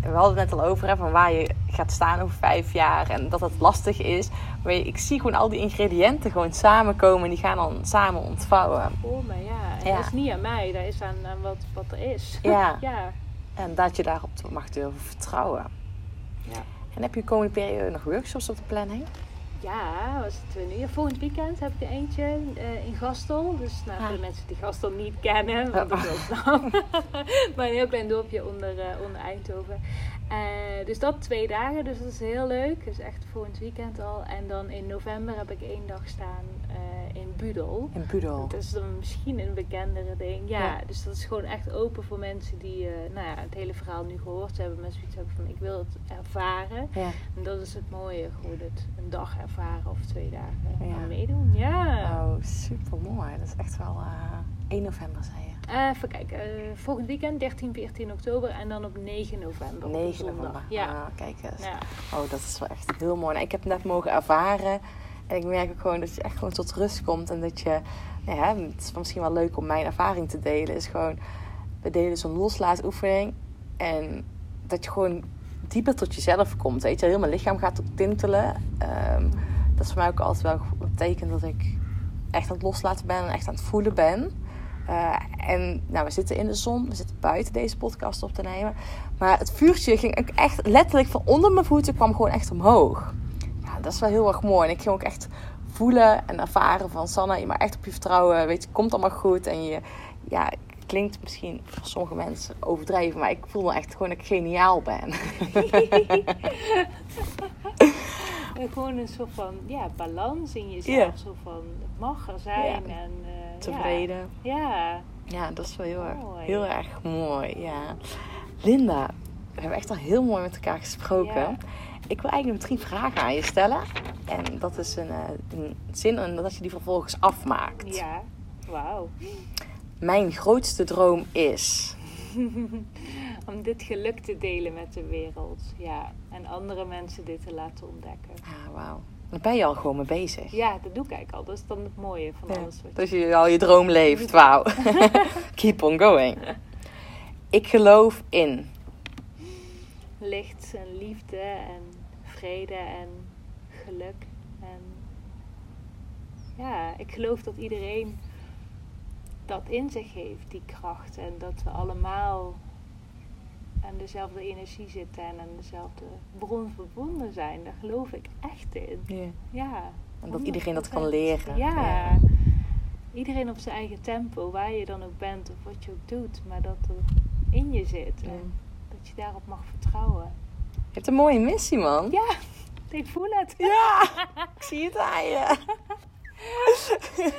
we hadden het net al over, hè, van waar je gaat staan over vijf jaar. En dat het lastig is. Maar ik zie gewoon al die ingrediënten gewoon samenkomen. En die gaan dan samen ontvouwen. Oh, maar ja. En Ja. dat is niet aan mij, dat is aan, aan wat, wat er is. Ja. (laughs) ja. En dat je daarop mag durven vertrouwen. Ja. En heb je de komende periode nog workshops op de planning? Ja, was het nu? Volgend weekend heb ik er eentje eh, in Gastel. Dus nou, voor Ah. de mensen die Gastel niet kennen, want dat is nou. maar een heel klein dorpje onder, eh, onder Eindhoven. Eh, dus dat twee dagen, dus dat is heel leuk. Dus echt volgend weekend al. En dan in november heb ik één dag staan eh, in Budel. In Budel. Dat is dan misschien een bekendere ding. Ja, Ja. dus dat is gewoon echt open voor mensen die eh, nou ja, het hele verhaal nu gehoord hebben. Mensen zoiets hebben van ik wil het ervaren. Ja. En dat is het mooie, gewoon het een dag ervaren of twee dagen Ja. meedoen. Ja. Oh, super mooi. Dat is echt wel 1 november, zei je. Eh, even kijken, eh, volgend weekend 13, 14 oktober en dan op 9 november. op een 9 zondag. november. Ja. Ah, kijk eens. ja. Oh, dat is wel echt heel mooi. Nou, ik heb het net mogen ervaren. En ik merk ook gewoon dat je echt gewoon tot rust komt. En dat je, nou ja, het is misschien wel leuk om mijn ervaring te delen. Is gewoon, we delen zo'n loslaatoefening. En dat je gewoon dieper tot jezelf komt. Weet je, heel mijn lichaam gaat tintelen. Ehm, dat is voor mij ook altijd wel een teken dat ik echt aan het loslaten ben en echt aan het voelen ben. Eh, en nou, we zitten in de zon, we zitten buiten deze podcast op te nemen. Maar het vuurtje ging ook echt letterlijk van onder mijn voeten kwam gewoon echt omhoog. Ja, dat is wel heel erg mooi. En ik ging ook echt voelen en ervaren van Sanna, je maar echt op je vertrouwen. Weet je, komt allemaal goed. En je, ja, klinkt misschien voor sommige mensen overdreven, maar ik voel me echt gewoon dat ik geniaal ben. (laughs) (laughs) En gewoon een soort van ja, balans in jezelf. Zo van het mag er zijn. Ja. En, eh, Tevreden. Ja. ja. Ja, dat is wel heel erg, Mooi. heel erg mooi. Ja. Linda, we hebben echt al heel mooi met elkaar gesproken. Ja. Ik wil eigenlijk nog drie vragen aan je stellen. En dat is een, eh, een zin en dat je die vervolgens afmaakt. Ja. Wauw. Mijn grootste droom is. (laughs) Om dit geluk te delen met de wereld. Ja. En andere mensen dit te laten ontdekken. Ah, wauw. Daar ben je al gewoon mee bezig. Ja, dat doe ik eigenlijk al. Dat is dan het mooie van Ja, alles wat je Dus je al je droom leeft. Wauw. (laughs) Keep on going. Ik geloof in. licht en liefde en vrede en geluk. En ja, ik geloof dat iedereen dat in zich heeft, die kracht. En dat we allemaal aan dezelfde energie zitten en aan dezelfde bron verbonden zijn. Daar geloof ik echt in. Ja. En dat iedereen dat kan 100%. leren. Ja. Iedereen op zijn eigen tempo, waar je dan ook bent of wat je ook doet. Maar dat er in je zit. En dat je daarop mag vertrouwen. Je hebt een mooie missie, man. Ja, (laughs) ik voel het. Ja, (laughs) ik zie het aan je. (laughs)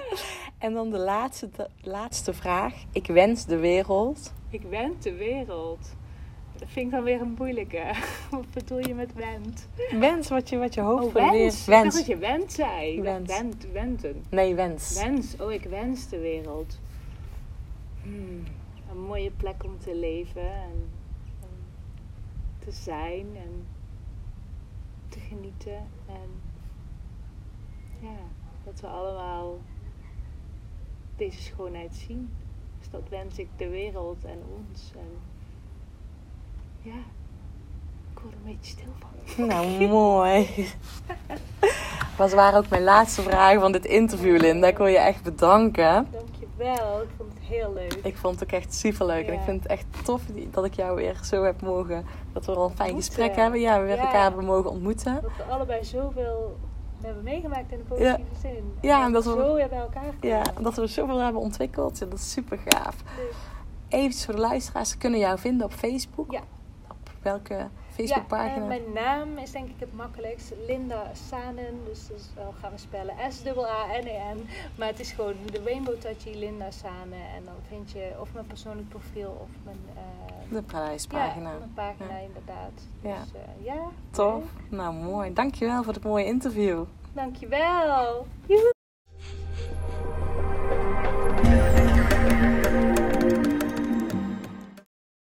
en dan de laatste, de laatste vraag. Ik wens de wereld. Ik wend de wereld. Vind ik dan weer een moeilijke. (laughs) Wat bedoel je met wend? Wens wat je, wat je hoopt Oh, wereld. wens. Ik dacht Wens. dat je wend zei. Wens. Wend, wenden. Nee, wens. Wens. Oh, ik wens de wereld. Hmm, Een mooie plek om te leven en, en te zijn en te genieten. En ja, dat we allemaal deze schoonheid zien. Dus dat wens ik de wereld en ons. En ja, ik word er een beetje stil van. Nou, mooi. Dat waren ook mijn laatste vragen van dit interview, Linda. Ik wil je echt bedanken. Dankjewel, ik vond het heel leuk. Ik vond het ook echt super leuk. En ik vind het echt tof dat ik jou weer zo heb mogen. Dat we al een fijn gesprek hebben. Ja, we weer Ja. elkaar hebben mogen ontmoeten. Dat we allebei zoveel hebben meegemaakt in de positieve zin. Ja, en dat we- zo weer bij elkaar komen. Ja, dat we zoveel hebben ontwikkeld. Ja, dat is super gaaf. Dus, Even voor de luisteraars, ze kunnen jou vinden op Facebook. Ja. Welke ja, Facebookpagina? en mijn naam is denk ik het makkelijkst. Linda Sanen. Dus dat is wel gaan we spellen. S-A-A-N-E-N. Maar het is gewoon de Rainbow Touchy Linda Sanen. En dan vind je of mijn persoonlijk profiel of mijn... eh, De prijspagina. Ja, mijn pagina Ja. inderdaad. Ja. Dus eh, ja. Tof. Nou, mooi. Dankjewel voor het mooie interview. Dankjewel. Joehoe.